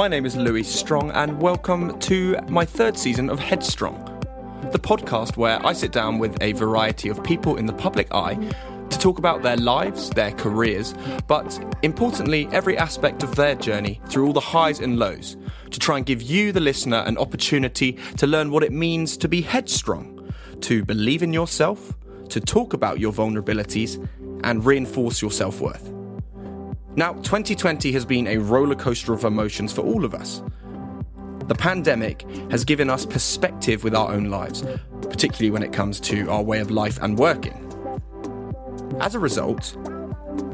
my name is Louis Strong, and welcome to my third season of Headstrong, the podcast where I sit down with a variety of people in the public eye to talk about their lives, their careers, but importantly, every aspect of their journey through all the highs and lows to try and give you, the listener, an opportunity to learn what it means to be headstrong, to believe in yourself, to talk about your vulnerabilities, and reinforce your self worth. Now, 2020 has been a roller coaster of emotions for all of us. The pandemic has given us perspective with our own lives, particularly when it comes to our way of life and working. As a result,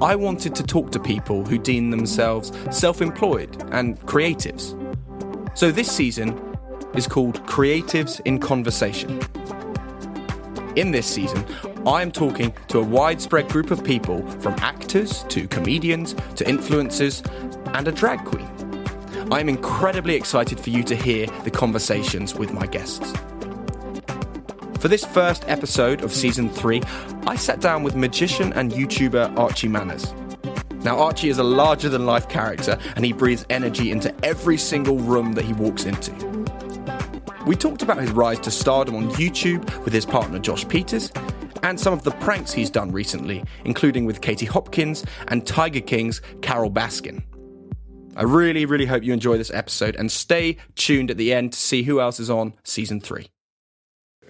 I wanted to talk to people who deem themselves self employed and creatives. So this season is called Creatives in Conversation. In this season, I am talking to a widespread group of people from actors to comedians to influencers and a drag queen. I am incredibly excited for you to hear the conversations with my guests. For this first episode of season three, I sat down with magician and YouTuber Archie Manners. Now, Archie is a larger than life character and he breathes energy into every single room that he walks into. We talked about his rise to stardom on YouTube with his partner Josh Pieters and some of the pranks he's done recently, including with Katie Hopkins and Tiger King's Carole Baskin. I really, really hope you enjoy this episode and stay tuned at the end to see who else is on season three.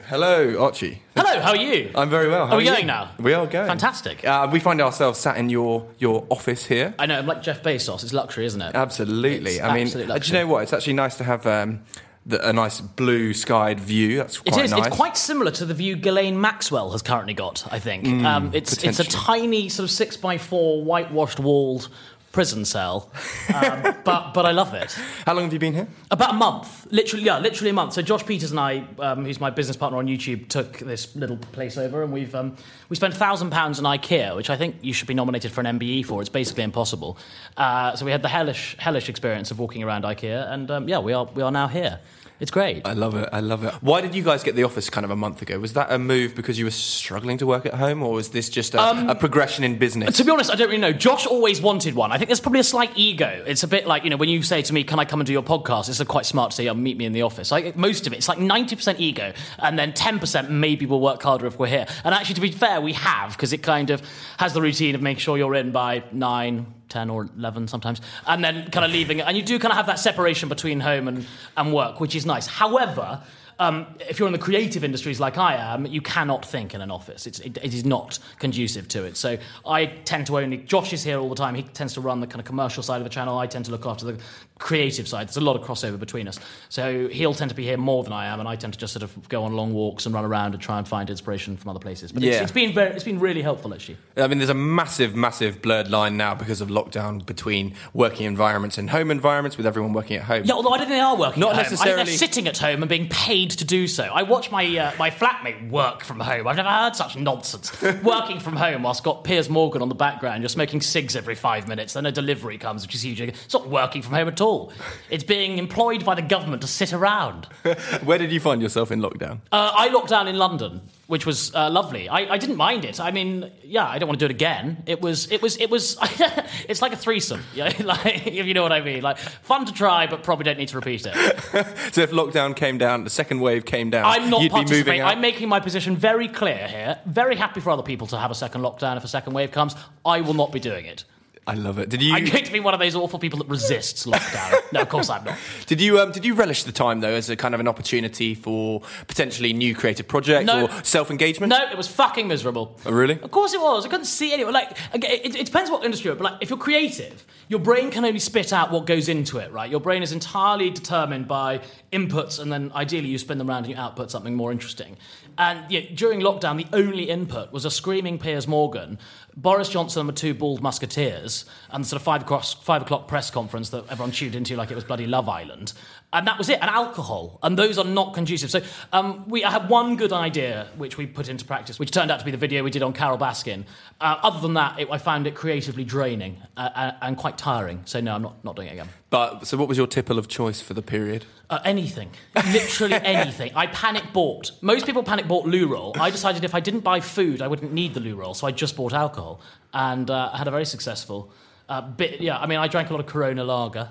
Hello, Archie. Hello, how are you? I'm very well. How Are we you? going now? We are going. Fantastic. Uh, we find ourselves sat in your, your office here. I know, I'm like Jeff Bezos. It's luxury, isn't it? Absolutely. It's I mean, absolute uh, do you know what? It's actually nice to have um, the, a nice blue skied view. That's quite is. nice. It's quite similar to the view Ghislaine Maxwell has currently got. I think um, it's it's a Mm, tiny sort of six by four whitewashed walled prison cell, um, but but I love it. How long have you been here? About a month, literally, yeah, literally a month. So Josh Pieters and I, um, who's my business partner on YouTube, took this little place over, and we've um, we spent thousand pounds on IKEA, which I think you should be nominated for an MBE for. It's basically impossible. Uh, so we had the hellish hellish experience of walking around IKEA, and um, yeah, we are we are now here. It's great. I love it. I love it. Why did you guys get the office kind of a month ago? Was that a move because you were struggling to work at home, or was this just a, a progression in business? Um, To be honest, I don't really know. Josh always wanted one. I think there's probably a slight ego. It's a bit like, you know, when you say to me, Can I come and do your podcast? It's quite smart to say, oh, Meet me in the office. Like, most of it, it's like 90% ego, and then 10% maybe we'll work harder if we're here. And actually, to be fair, we have, because it kind of has the routine of making sure you're in by nine, 10 or 11 sometimes, and then kind of leaving. And you do kind of have that separation between home and, and work, which is nice. However, um, if you're in the creative industries like I am, you cannot think in an office. It's, it, it is not conducive to it. So I tend to only. Josh is here all the time. He tends to run the kind of commercial side of the channel. I tend to look after the creative side. There's a lot of crossover between us. So he'll tend to be here more than I am, and I tend to just sort of go on long walks and run around and try and find inspiration from other places. But it's, Yeah. it's been very, it's been really helpful actually. I mean, there's a massive, massive blurred line now because of lockdown between working environments and home environments with everyone working at home. Yeah, although I don't think they are working. Not at home. I think necessarily- they're sitting at home and being paid to do so. I watch my uh, my flatmate work from home. I've never heard such nonsense. Working from home whilst got Piers Morgan on the background, you're smoking cigs every five minutes. Then a delivery comes, which is huge. It's not working from home at all. It's being employed by the government to sit around. Where did you find yourself in lockdown? Uh, I locked down in London, which was uh, lovely. I, I didn't mind it. I mean, yeah, I don't want to do it again. It was, it was, it was. it's like a threesome, yeah, like if you know what I mean. Like fun to try, but probably don't need to repeat it. So if lockdown came down, the second wave came down, I'm not you'd be moving participating. I'm making my position very clear here. Very happy for other people to have a second lockdown if a second wave comes. I will not be doing it. I love it. Did you? I'm going to be one of those awful people that resists lockdown. no, of course I'm not. Did you um, did you relish the time though as a kind of an opportunity for potentially new creative projects No. or self engagement? No, it was fucking miserable. Oh, really? Of course it was. I couldn't see anyone. Like, it, it depends what industry you're but like, if you're creative, your brain can only spit out what goes into it, right? Your brain is entirely determined by inputs, and then ideally you spin them around and you output something more interesting. And yeah, during lockdown, the only input was a screaming Piers Morgan, Boris Johnson and the two bald musketeers, and the sort of five o'clock, five o'clock press conference that everyone tuned into like it was bloody Love Island. And that was it, and alcohol. And those are not conducive. So um, we, I had one good idea which we put into practice, which turned out to be the video we did on Carole Baskin. Uh, other than that, it, I found it creatively draining uh, uh, and quite tiring. So no, I'm not, not doing it again. But so what was your tipple of choice for the period? Uh, anything, literally anything. I panic bought. Most people panic bought loo roll. I decided if I didn't buy food, I wouldn't need the loo roll, so I just bought alcohol, and uh, I had a very successful uh, bit. Yeah, I mean, I drank a lot of Corona Lager.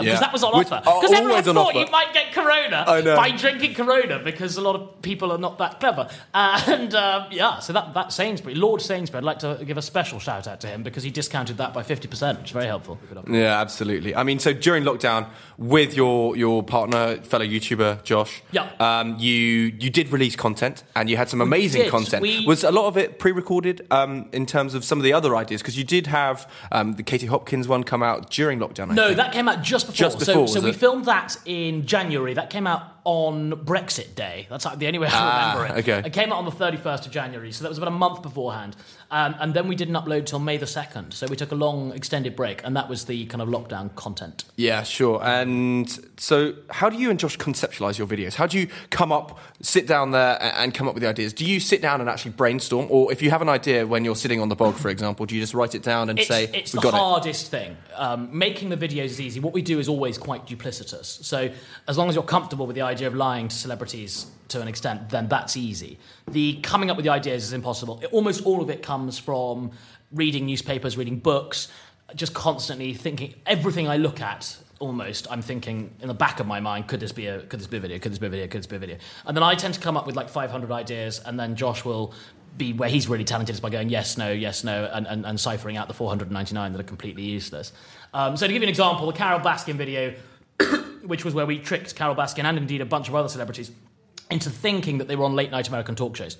Because Yeah. that was on Which offer. Because everyone thought offer. you might get Corona by drinking Corona, because a lot of people are not that clever. And um, yeah, so that, that Sainsbury, Lord Sainsbury, I'd like to give a special shout out to him because he discounted that by 50%, which is very helpful. Yeah, absolutely. I mean, so during lockdown, with your your partner, fellow YouTuber Josh, Yeah. um, you you did release content and you had some amazing did. content. We- Was a lot of it pre-recorded um, in terms of some of the other ideas? Because you did have um, the Katie Hopkins one come out during lockdown. I No, think. that came out just before. Just before, so, so we filmed that in January. That came out on Brexit Day. That's like the only way I Ah, remember it. okay. It came out on the 31st of January, so that was about a month beforehand. Um, and then we didn't upload till May the 2nd. So we took a long extended break, and that was the kind of lockdown content. Yeah, sure. And so, how do you and Josh conceptualize your videos? How do you come up, sit down there, and come up with the ideas? Do you sit down and actually brainstorm, or if you have an idea when you're sitting on the bog, for example, do you just write it down and It's, say, it's "We the got it"? hardest thing. Um, making the videos is easy. What we do is always quite duplicitous. So as long as you're comfortable with the idea of lying to celebrities to an extent, then that's easy. The coming up with the ideas is impossible. It- almost all of it comes from reading newspapers, reading books, just constantly thinking. Everything I look at. Almost, I'm thinking in the back of my mind, could this be a could this be a video? Could this be a video? Could this be a video? And then I tend to come up with like 500 ideas, and then Josh will be where he's really talented is by going yes, no, yes, no, and, and, and ciphering out the 499 that are completely useless. Um, so to give you an example, the Carole Baskin video, which was where we tricked Carole Baskin and indeed a bunch of other celebrities into thinking that they were on late night American talk shows.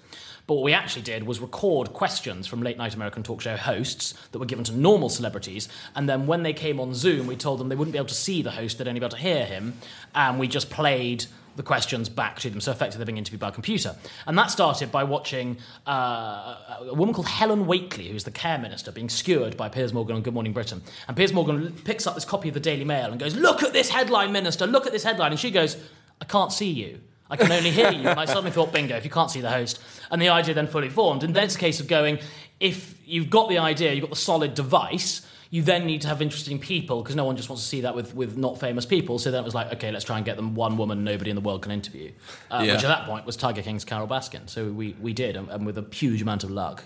But what we actually did was record questions from late night American talk show hosts that were given to normal celebrities. And then when they came on Zoom, we told them they wouldn't be able to see the host, they'd only be able to hear him. And we just played the questions back to them. So effectively, they're being interviewed by a computer. And that started by watching uh, a woman called Helen Whately, who's the care minister, being skewered by Piers Morgan on Good Morning Britain. And Piers Morgan picks up this copy of the Daily Mail and goes, Look at this headline, minister, look at this headline. And she goes, I can't see you. I can only hear you. And I suddenly thought, bingo, if you can't see the host. And the idea then fully formed. And then it's a case of going, if you've got the idea, you've got the solid device, you then need to have interesting people because no one just wants to see that with, with not famous people. So then it was like, okay, let's try and get them one woman nobody in the world can interview. Uh, Yeah. Which at that point was Tiger King's Carole Baskin. So we, we did, and, and with a huge amount of luck,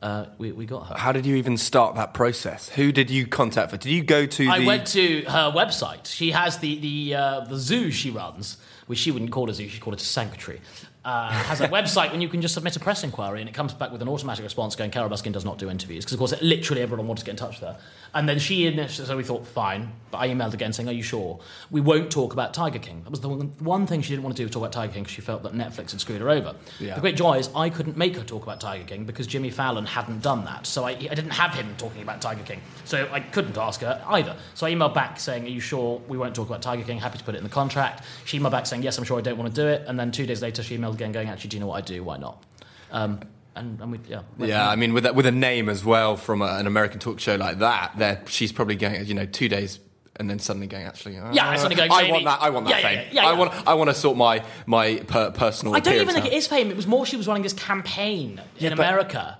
uh, we, we got her. How did you even start that process? Who did you contact for? Did you go to I the? went to her website. She has the the uh, the zoo she runs, which she wouldn't call a zoo; she called it a sanctuary. Uh, has a website when you can just submit a press inquiry and it comes back with an automatic response going, Carole Baskin does not do interviews. Because, of course, literally everyone wanted to get in touch with her. And then she, initially- so we thought, fine. But I emailed again saying, Are you sure? We won't talk about Tiger King. That was the one, one thing she didn't want to do was talk about Tiger King because she felt that Netflix had screwed her over. Yeah. The great joy is I couldn't make her talk about Tiger King because Jimmy Fallon hadn't done that. So I, I didn't have him talking about Tiger King. So I couldn't ask her either. So I emailed back saying, Are you sure we won't talk about Tiger King? Happy to put it in the contract. She emailed back saying, Yes, I'm sure I don't want to do it. And then two days later, she emailed again going, Actually, do you know what I do? Why not? Um, and, and we, yeah. Yeah, I mean, with a, with a name as well from a, an American talk show like that, there she's probably going, you know, two days and then suddenly going, actually, uh, Yeah, suddenly going, I want that. I want that Yeah, fame. yeah, yeah, I want. I want to sort my my per, personal. I don't even think out. it is fame. It was more she was running this campaign in but- America.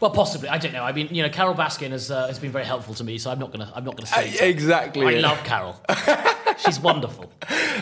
Well, possibly. I don't know. I mean, you know, Carole Baskin has, uh, has been very helpful to me, so I'm not gonna. I'm not gonna say Uh, exactly. I love Carole. She's wonderful.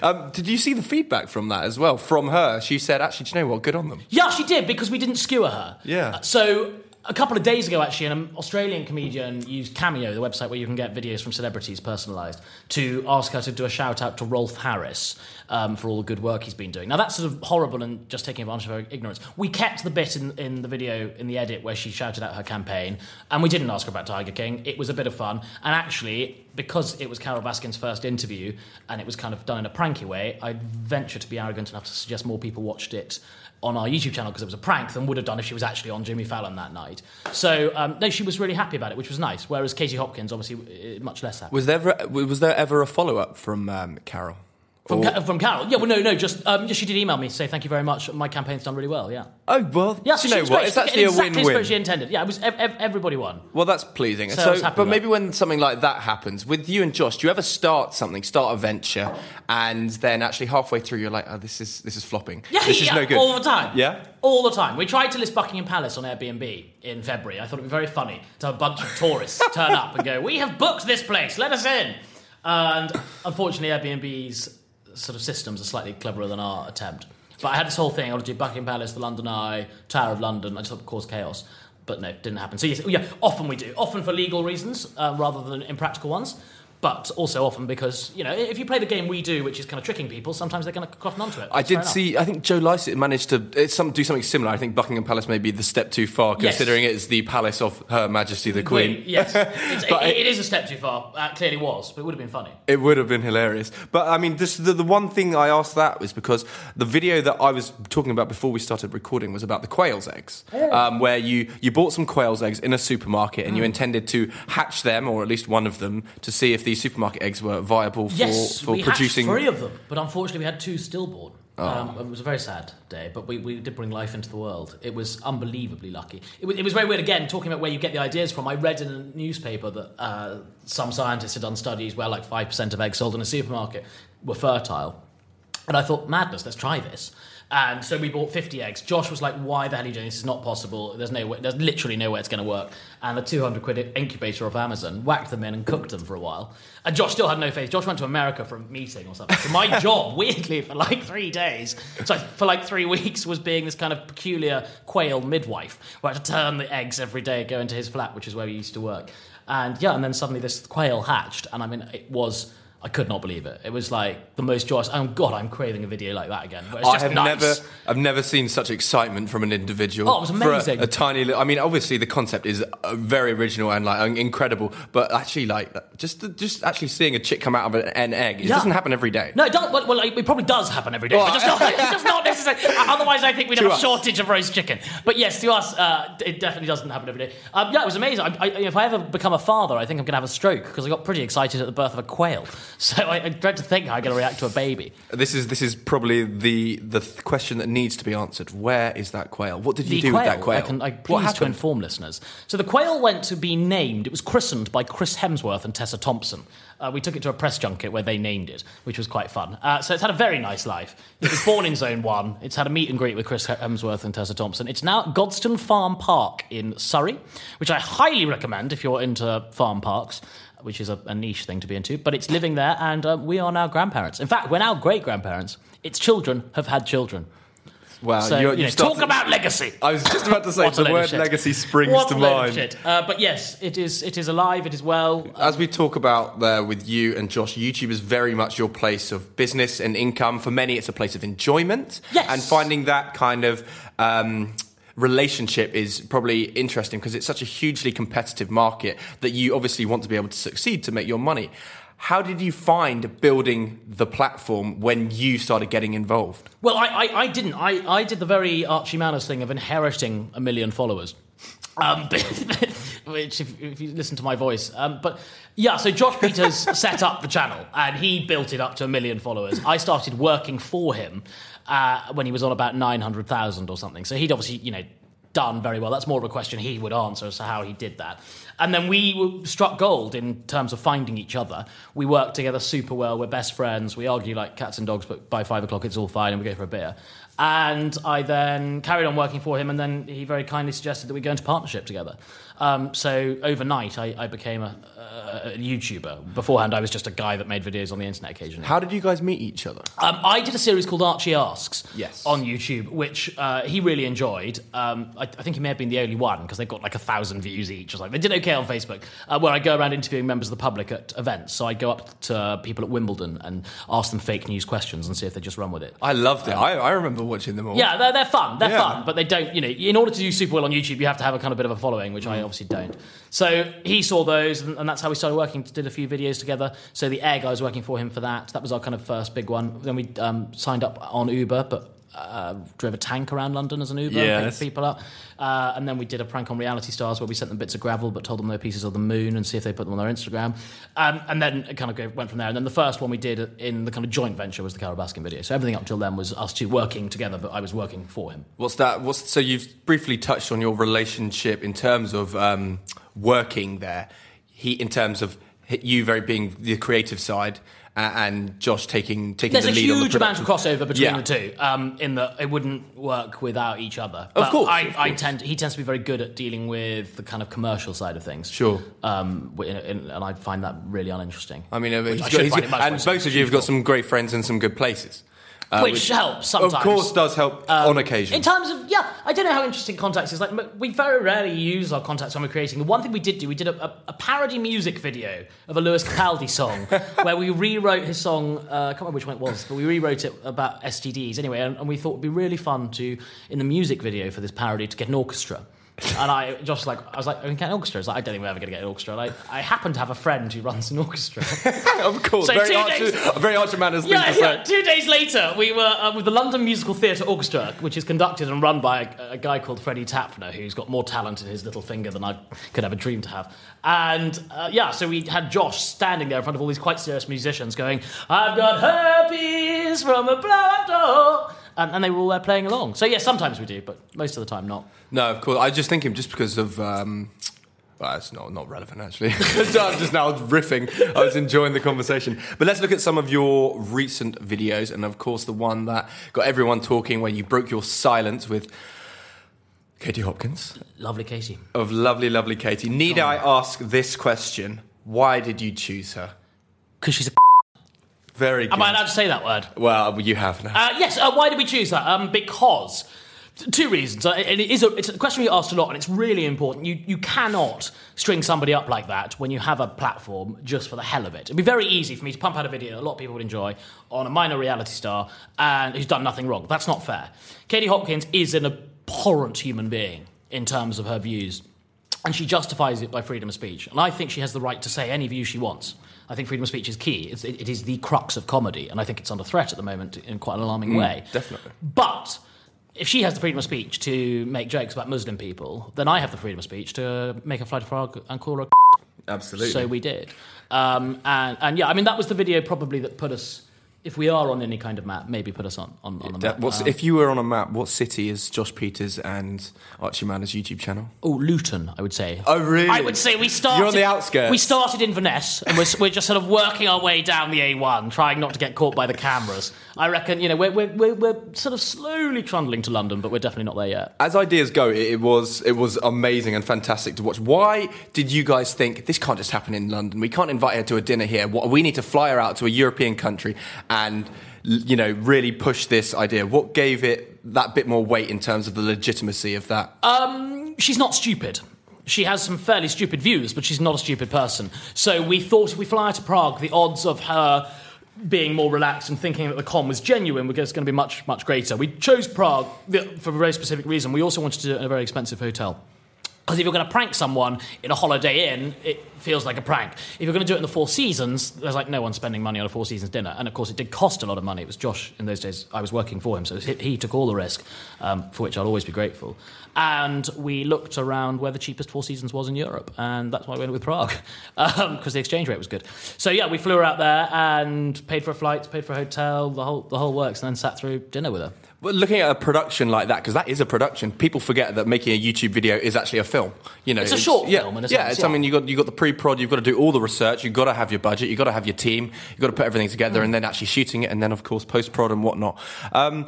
Um, did you see the feedback from that as well? From her, she said, "Actually, do you know what? Good on them." Yeah, she did because we didn't skewer her. Yeah. Uh, So a couple of days ago, actually, an Australian comedian used Cameo, the website where you can get videos from celebrities personalised, to ask her to do a shout out to Rolf Harris um, for all the good work he's been doing. Now that's sort of horrible and just taking advantage of her ignorance. We kept the bit in, in the video in the edit where she shouted out her campaign, and we didn't ask her about Tiger King. It was a bit of fun, and actually. Because it was Carole Baskin's first interview and it was kind of done in a pranky way, I'd venture to be arrogant enough to suggest more people watched it on our YouTube channel because it was a prank than would have done if she was actually on Jimmy Fallon that night. So um, no, she was really happy about it, which was nice. Whereas Katie Hopkins, obviously, uh, much less happy. Was there ever, was there ever a follow up from um, Carole? From, Ca- from Carole, yeah, well, no, no, just um, yeah, she did email me to say thank you very much. My campaign's done really well. Yeah, oh well, yeah. do you she know was what? great. It's She actually a exactly win-win. she intended. Yeah, it was ev- ev- everybody won. Well, that's pleasing. So I So, was happy but with maybe when something like that happens, with you and Josh, do you ever start something, start a venture, and then actually halfway through you're like, oh, this is this is flopping. Yeah, this yeah, is no good. all the time. Yeah. all the time. We tried to list Buckingham Palace on Airbnb in February. I thought it'd be very funny to have a bunch of tourists turn up and go, "We have booked this place. Let us in." And unfortunately, Airbnb's sort of systems are slightly cleverer than our attempt. But I had this whole thing. I to do Buckingham Palace, the London Eye, Tower of London. I just thought would cause chaos. But no, it didn't happen. So yes, yeah, often we do. Often for legal reasons uh, rather than impractical ones. But also often because, you know, if you play the game we do, which is kind of tricking people, sometimes they're going to cotton onto it. I did see. I think Joe Lycett managed to some, do something similar. I think Buckingham Palace may be the step too far, Yes. considering it is the palace of Her Majesty the Queen. Yes, But it, it- it is a step too far. Uh, clearly was, but it would have been funny. It would have been hilarious. But I mean, this, the, the one thing I asked that was because the video that I was talking about before we started recording was about the quail's eggs, um, where you, you bought some quail's eggs in a supermarket and you intended to hatch them, or at least one of them, to see if these supermarket eggs were viable for, Yes, for we producing. three of them, but unfortunately we had two stillborn. Um, it was a very sad day, but we, we did bring life into the world. It was unbelievably lucky. It was, it was very weird, again, talking about where you get the ideas from. I read in a newspaper that uh, some scientists had done studies where like 5% of eggs sold in a supermarket were fertile. And I thought, madness, let's try this. And so we bought 50 eggs. Josh was like, why the hell are you doing this? Is not possible. There's no way, there's literally no way it's going to work. And the 200 quid incubator of Amazon whacked them in and cooked them for a while. And Josh still had no faith. Josh went to America for a meeting or something. So my job, weirdly, for like three days, so for like three weeks, was being this kind of peculiar quail midwife where I had to turn the eggs every day, go into his flat, which is where we used to work. And yeah, and then suddenly this quail hatched. And I mean, it was. I could not believe it. It was like the most joyous. Oh God, I'm craving a video like that again. I have nice. never, I've never seen such excitement from an individual. Oh, it was For a- amazing. a, tiny, li- I mean, obviously the concept is uh, very original and like incredible, but actually, like, just just actually seeing a chick come out of an, egg, it Yeah. doesn't happen every day. No, it does. Well, well, it probably does happen every day, Well, just not, it's just not necessary. Otherwise, I think we'd To have a us. shortage of roast chicken. But yes, to us, uh, it definitely doesn't happen every day. Um, yeah, it was amazing. I, I, if I ever become a father, I think I'm going to have a stroke because I got pretty excited at the birth of a quail. So I, I dread to think how I'm going to react to a baby. This is this is probably the the th- question that needs to be answered. Where is that quail? What did you the do quail, with that quail? I can I what please to inform listeners. So the quail went to be named. It was christened by Chris Hemsworth and Tessa Thompson. Uh, we took it to a press junket where they named it, which was quite fun. Uh, so it's had a very nice life. It was born in Zone One. It's had a meet and greet with Chris Hemsworth and Tessa Thompson. It's now at Godstone Farm Park in Surrey, which I highly recommend if you're into farm parks. Which is a, a niche thing to be into, but it's living there, and uh, we are now grandparents. In fact, we're now great grandparents. Its children have had children. Wow, So, you're- you know, talk about legacy. I was just about to say the word legacy springs What to a load of mind. Uh, but yes, it is. It is alive. It is well. As we talk about there with you and Josh, YouTube is very much your place of business and income. For many, it's a place of enjoyment. Yes. And finding that kind of um, relationship is probably interesting because it's such a hugely competitive market that you obviously want to be able to succeed to make your money. How did you find building the platform when you started getting involved? Well, I, I, I didn't. I, I did the very Archie Manners thing of inheriting a million followers. Um, which, if, if you listen to my voice, um, but yeah. So Josh Pieters set up the channel and he built it up to a million followers. I started working for him uh, when he was on about nine hundred thousand or something. So he'd obviously, you know, done very well. That's more of a question he would answer as to how he did that. And then we struck gold in terms of finding each other. We work together super well. We're best friends. We argue like cats and dogs, but by five o'clock it's all fine and we go for a beer. And I then carried on working for him, and then he very kindly suggested that we go into partnership together. Um, so overnight, I, I became a, a, a YouTuber. Beforehand, I was just a guy that made videos on the internet occasionally. How did you guys meet each other? Um, I did a series called Archie Asks Yes. on YouTube, which uh, he really enjoyed. Um, I, I think he may have been the only one because they've got like a thousand views each. Or something. They did okay on Facebook, uh, where I go around interviewing members of the public at events. So I go up to uh, people at Wimbledon and ask them fake news questions and see if they just run with it. I loved it. I, I remember watching them all. Yeah, they're, they're fun. They're Yeah. fun, but they don't, you know, in order to do super well on YouTube, you have to have a kind of bit of a following, which Mm. I obviously don't. So he saw those, and, and that's how we started working, did a few videos together. So the air guy was working for him for that. That was our kind of first big one. Then we um, signed up on Uber, but uh, drove a tank around London as an Uber, and Yes. picked people up. Uh, and then we did a prank on Reality Stars where we sent them bits of gravel, but told them they're pieces of the moon and see if they put them on their Instagram. Um, and then it kind of went from there. And then the first one we did in the kind of joint venture was the Carole Baskin video. So everything up till then was us two working together, but I was working for him. What's that? What's so you've briefly touched on your relationship in terms of um, working there. He, in terms of you very being the creative side, and Josh taking taking There's the a lead on the huge amount of crossover between Yeah. the two, um, in that it wouldn't work without each other. Of course, I, of I course. tend he tends to be very good at dealing with the kind of commercial side of things. Sure. um, wi- in- and I find that really uninteresting. I mean, uh, he's I got- should he's got- and both of you have got some great friends in some good places, uh, which, helps sometimes. Of course, does help Um, on occasion. In terms of, yeah, I don't know how interesting contacts is. Like, we very rarely use our contacts when we're creating. The one thing we did do, we did a, a, a parody music video of a Lewis Capaldi song where we rewrote his song. Uh, I can't remember which one it was, but we rewrote it about STDs anyway. And, and we thought it'd be really fun to, in the music video for this parody, to get an orchestra. And I just like I was like, I can get an orchestra. I was like, I don't think we're ever going to get an orchestra. Like, I happen to have a friend who runs an orchestra. of course, So very two Archer, days- very Archer Manners Yeah, yeah. Two days later, we were uh, with the London Musical Theatre Orchestra, which is conducted and run by a, a guy called Freddie Tapner, who's got more talent in his little finger than I could ever dream to have. And uh, yeah, so we had Josh standing there in front of all these quite serious musicians going, I've got herpes from a blow-up doll. And, and they were all there playing along. So yeah, sometimes we do, but most of the time not. No, of course. I was just thinking, just because of. Um, well, it's not, not relevant, actually. I'm just now riffing. I was enjoying the conversation. But let's look at some of your recent videos. And of course, the one that got everyone talking where you broke your silence with Katie Hopkins Lovely Katie. of lovely, lovely Katie. Need I ask this question? Why did you choose her? Because she's a. Very good. Am I allowed to say that word? well, you have now. Uh, yes. Uh, why did we choose that? Um, because two reasons. Uh, and it is a, it's a question we asked a lot, and it's really important. You you cannot string somebody up like that when you have a platform just for the hell of it. It'd be very easy for me to pump out a video that a lot of people would enjoy on a minor reality star and who's done nothing wrong. That's not fair. Katie Hopkins is an abhorrent human being in terms of her views. And she justifies it by freedom of speech. And I think she has the right to say any view she wants. I think freedom of speech is key. It's, it, it is the crux of comedy. And I think it's under threat at the moment in quite an alarming way. definitely. But if she has the freedom of speech to make jokes about Muslim people, then I have the freedom of speech to make a flight of frog and call her a Absolutely. so we did. Um, and, and yeah, I mean, that was the video probably that put us, if we are on any kind of map, maybe put us on, on, on the map. what's, Um, if you were on a map, what city is Josh Pieters and Archie Manners' YouTube channel? Oh, Luton, I would say. Oh, really? I would say we started. You're on the outskirts. We started in Inverness, and we're, we're just sort of working our way down the A1, trying not to get caught by the cameras. I reckon, you know, we're, we're, we're, we're sort of slowly trundling to London, but we're definitely not there yet. As ideas go, it, it was it was amazing and fantastic to watch. Why did you guys think this can't just happen in London? We can't invite her to a dinner here. What, we need to fly her out to a European country and l- you know really push this idea? What gave it that bit more weight in terms of the legitimacy of that? Um, she's not stupid. She has some fairly stupid views, but she's not a stupid person. So we thought if we fly to Prague, the odds of her being more relaxed and thinking that the con was genuine were going to be much, much greater. We chose Prague for a very specific reason. We also wanted to do it in a very expensive hotel. Because if you're going to prank someone in a Holiday Inn, it feels like a prank. If you're going to do it in the Four Seasons, there's like no one spending money on a Four Seasons dinner. And of course, it did cost a lot of money. It was Josh in those days. I was working for him, so he, took all the risk, um, for which I'll always be grateful. And we looked around where the cheapest Four Seasons was in Europe, and that's why we went with Prague, because the exchange rate was good. So yeah, we flew her out there and paid for a flight, paid for a hotel, the whole the whole works, and then sat through dinner with her. Well, looking at a production like that, because that is a production, people forget that making a YouTube video is actually a film. You know, It's a short yeah, film in a yeah, sense, it's, yeah. I mean, you got you got the pre-prod, you've got to do all the research, you've got to have your budget, you've got to have your team, you've got to put everything together, and then actually shooting it, and then of course post-prod and whatnot. Um,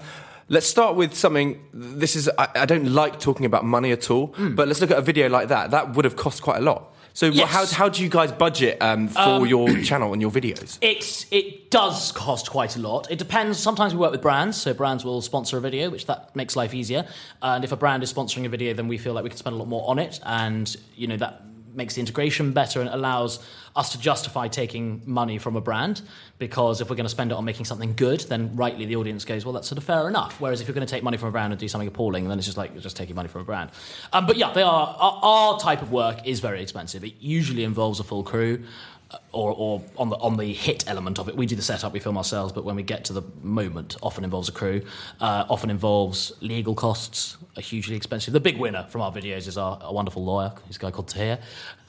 let's start with something. This is I, I don't like talking about money at all, but let's look at a video like that. That would have cost quite a lot. So Yes. how how do you guys budget um, for your channel and your videos? It's it does cost quite a lot. It depends. Sometimes we work with brands, so brands will sponsor a video, which that makes life easier. And if a brand is sponsoring a video, then we feel like we can spend a lot more on it, and you know that makes the integration better and allows us to justify taking money from a brand. Because if we're going to spend it on making something good, then rightly the audience goes, well, that's sort of fair enough. Whereas if you're going to take money from a brand and do something appalling, then it's just like you're just taking money from a brand. Um, but yeah, they are. Our, our type of work is very expensive. It usually involves a full crew or, or on the on the hit element of it, we do the setup, we film ourselves. But when we get to the moment, often involves a crew, uh, often involves legal costs, are hugely expensive. The big winner from our videos is our, a wonderful lawyer, he's a guy called Tahir.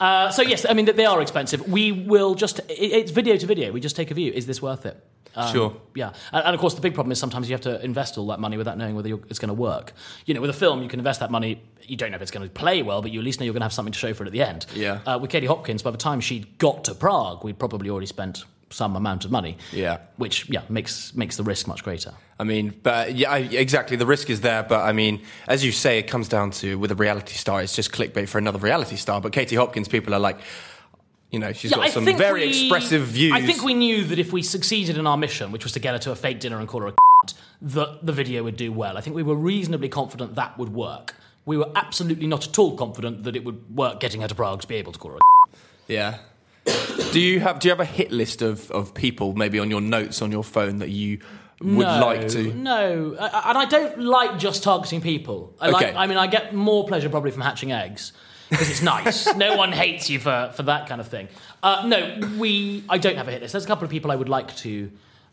Uh, so yes, I mean they are expensive. We will just it, it's video to video. We just take a view. Is this worth it? Um, Sure. Yeah, and, and of course the big problem is sometimes you have to invest all that money without knowing whether you're, it's going to work. You know, with a film, you can invest that money. You don't know if it's going to play well, but you at least know you're going to have something to show for it at the end. Yeah. Uh, with Katie Hopkins, by the time she got to Prague, we'd probably already spent some amount of money. Yeah. Which yeah makes makes the risk much greater. I mean, but yeah, I, exactly. The risk is there, but I mean, as you say, it comes down to with a reality star, it's just clickbait for another reality star. But Katie Hopkins, people are like, you know, she's got some very we- expressive views. I think we knew that if we succeeded in our mission, which was to get her to a fake dinner and call her a that the video would do well. I think we were reasonably confident that would work. We were absolutely not at all confident that it would work getting her to Prague to be able to call her a Yeah. do you have Do you have a hit list of of people maybe on your notes on your phone that you would no, like to? No, I- I- and I don't like just targeting people. I like. Okay. I mean, I get more pleasure probably from hatching eggs because it's nice. no one hates you for for that kind of thing. Uh, no, we. I don't have a hit list. There's a couple of people I would like to.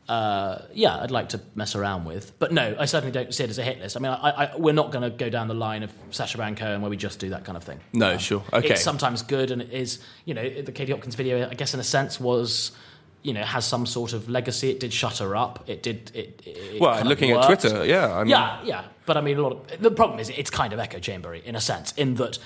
Uh, yeah, I'd like to mess around with, but no, I certainly don't see it as a hit list. I mean, I, I, we're not going to go down the line of Sacha Baron Cohen where we just do that kind of thing. No, sure. Okay. It's sometimes good, and it is, you know, the Katie Hopkins video, I guess in a sense was, you know, has some sort of legacy. It did shut her up. It did. It, it Well, looking at. Twitter, yeah, I mean- yeah, yeah. But I mean, a lot of the problem is it's kind of echo chambery in a sense, in that.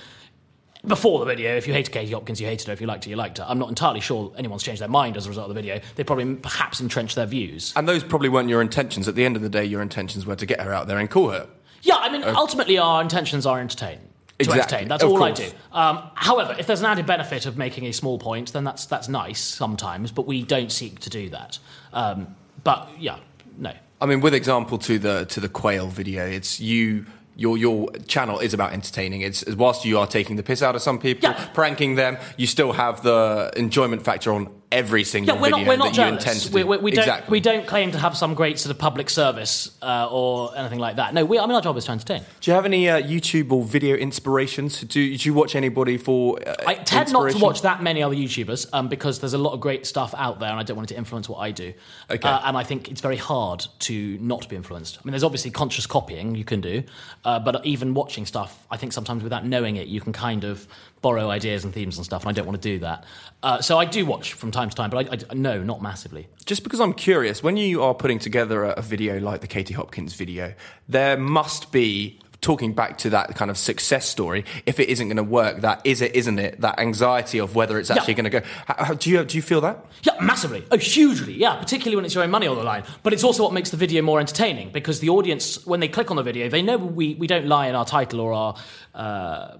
Before the video, if you hated Katie Hopkins, you hated her. If you liked her, you liked her. I'm not entirely sure anyone's changed their mind as a result of the video. They probably perhaps entrenched their views. and those probably weren't your intentions. At the end of the day, your intentions were to get her out there and call her. Yeah, I mean, ultimately, our intentions are entertain. To Exactly, entertain. That's of all I do. Um, however, if there's an added benefit of making a small point, then that's that's nice sometimes, but we don't seek to do that. Um, but yeah, no. I mean, with example to the to the quail video, it's you. Your your channel is about entertaining. It's whilst you are taking the piss out of some people, Yeah. pranking them, you still have the enjoyment factor on every single Yeah, we're video not, we're not that you intend to do. We, we, we don't, exactly. we don't claim to have some great sort of public service uh, or anything like that. No, we, I mean, our job is to entertain. Do you have any uh, YouTube or video inspirations? Do, do you watch anybody for? Uh, I tend not to watch that many other YouTubers um, because there's a lot of great stuff out there, and I don't want it to influence what I do. Okay. Uh, and I think it's very hard to not be influenced. I mean, there's obviously conscious copying you can do, uh, but even watching stuff, I think sometimes without knowing it, you can kind of borrow ideas and themes and stuff, and I don't want to do that. Uh, so I do watch from time to time, but I, I no, not massively. Just because I'm curious, when you are putting together a, a video like the Katie Hopkins video, there must be talking back to that kind of success story. If it isn't going to work, that is it, isn't it? That anxiety of whether it's actually Yeah. going to go. How, how- do you do you feel that? Yeah, massively. Oh, hugely. Yeah, particularly when it's your own money on the line. But it's also what makes the video more entertaining because the audience, when they click on the video, they know we, we don't lie in our title or our uh,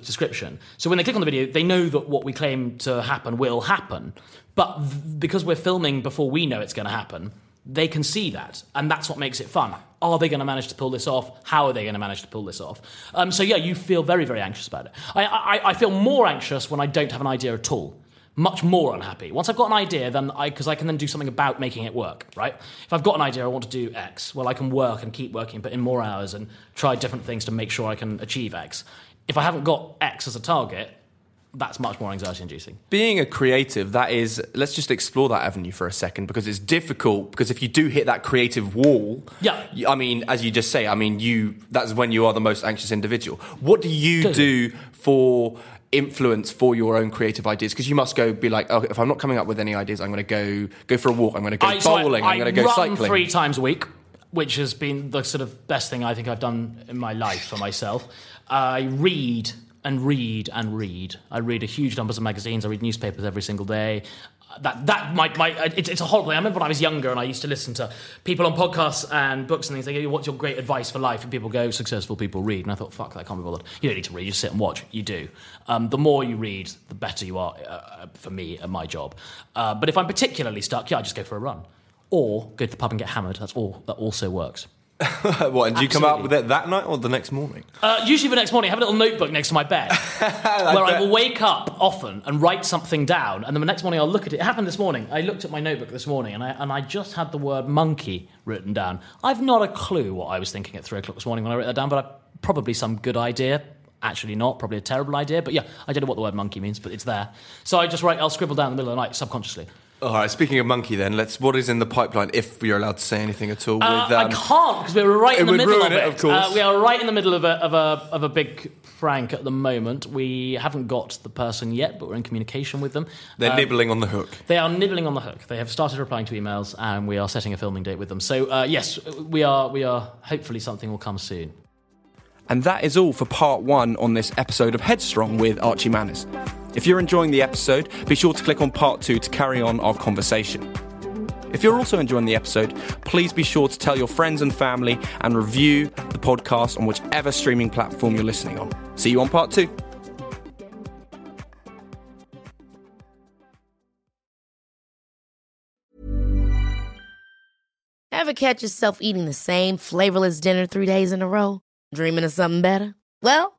description. So when they click on the video, they know that what we claim to happen will happen. But because we're filming before we know it's going to happen, they can see that, and that's what makes it fun. Are they going to manage to pull this off? How are they going to manage to pull this off? Um, so yeah, you feel very, very anxious about it. I, I, I feel more anxious when I don't have an idea at all. Much more unhappy. Once I've got an idea, then I because I can then do something about making it work. Right? If I've got an idea, I want to do X. Well, I can work and keep working, but in more hours and try different things to make sure I can achieve X. If I haven't got X as a target, that's much more anxiety inducing. Being a creative, that is, let's just explore that avenue for a second because it's difficult. Because if you do hit that creative wall, Yeah. I mean, as you just say, I mean, you that's when you are the most anxious individual. What do you Totally. do for influence for your own creative ideas? Because you must go be like, oh, if I'm not coming up with any ideas, I'm going to go go for a walk. I'm going to go I- bowling. I, I'm going to go run cycling. three times a week, which has been the sort of best thing I think I've done in my life for myself. I read and read and read. I read a huge numbers of magazines. I read newspapers every single day. That that my, my it's, it's a horrible thing. I remember when I was younger and I used to listen to people on podcasts and books and things. They go, "What's your great advice for life?" And people go, "Successful people read." And I thought, "Fuck, that can't be bothered." You don't need to read. You just sit and watch. You do. Um, the more you read, the better you are. Uh, for me, at my job. Uh, but if I'm particularly stuck, yeah, I just go for a run or go to the pub and get hammered. That's all. That also works. what? And do you come out with it that night or the next morning? Uh, usually the next morning, I have a little notebook next to my bed where I will wake up often and write something down, and then the next morning I'll look at it. It happened this morning. I looked at my notebook this morning, and I and I just had the word monkey written down. I've not a clue what I was thinking at three o'clock this morning when I wrote that down, but I, probably some good idea. Actually, not probably a terrible idea, but yeah, I don't know what the word monkey means, but it's there. So I just write. I'll scribble down in the middle of the night subconsciously. All right. Speaking of monkey, then let's. What is in the pipeline, if you're allowed to say anything at all? Uh, with, um, I can't because we're right in the middle ruin of it, it. of course. Uh, we are right in the middle of a, of a of a big prank at the moment. We haven't got the person yet, but we're in communication with them. They're Um, nibbling on the hook. They are nibbling on the hook. They have started replying to emails, and we are setting a filming date with them. So uh, yes, we are. We are. Hopefully, something will come soon. And that is all for part one on this episode of Headstrong with Archie Manners. If you're enjoying the episode, be sure to click on part two to carry on our conversation. If you're also enjoying the episode, please be sure to tell your friends and family and review the podcast on whichever streaming platform you're listening on. See you on part two. Ever catch yourself eating the same flavorless dinner three days in a row? Dreaming of something better? Well,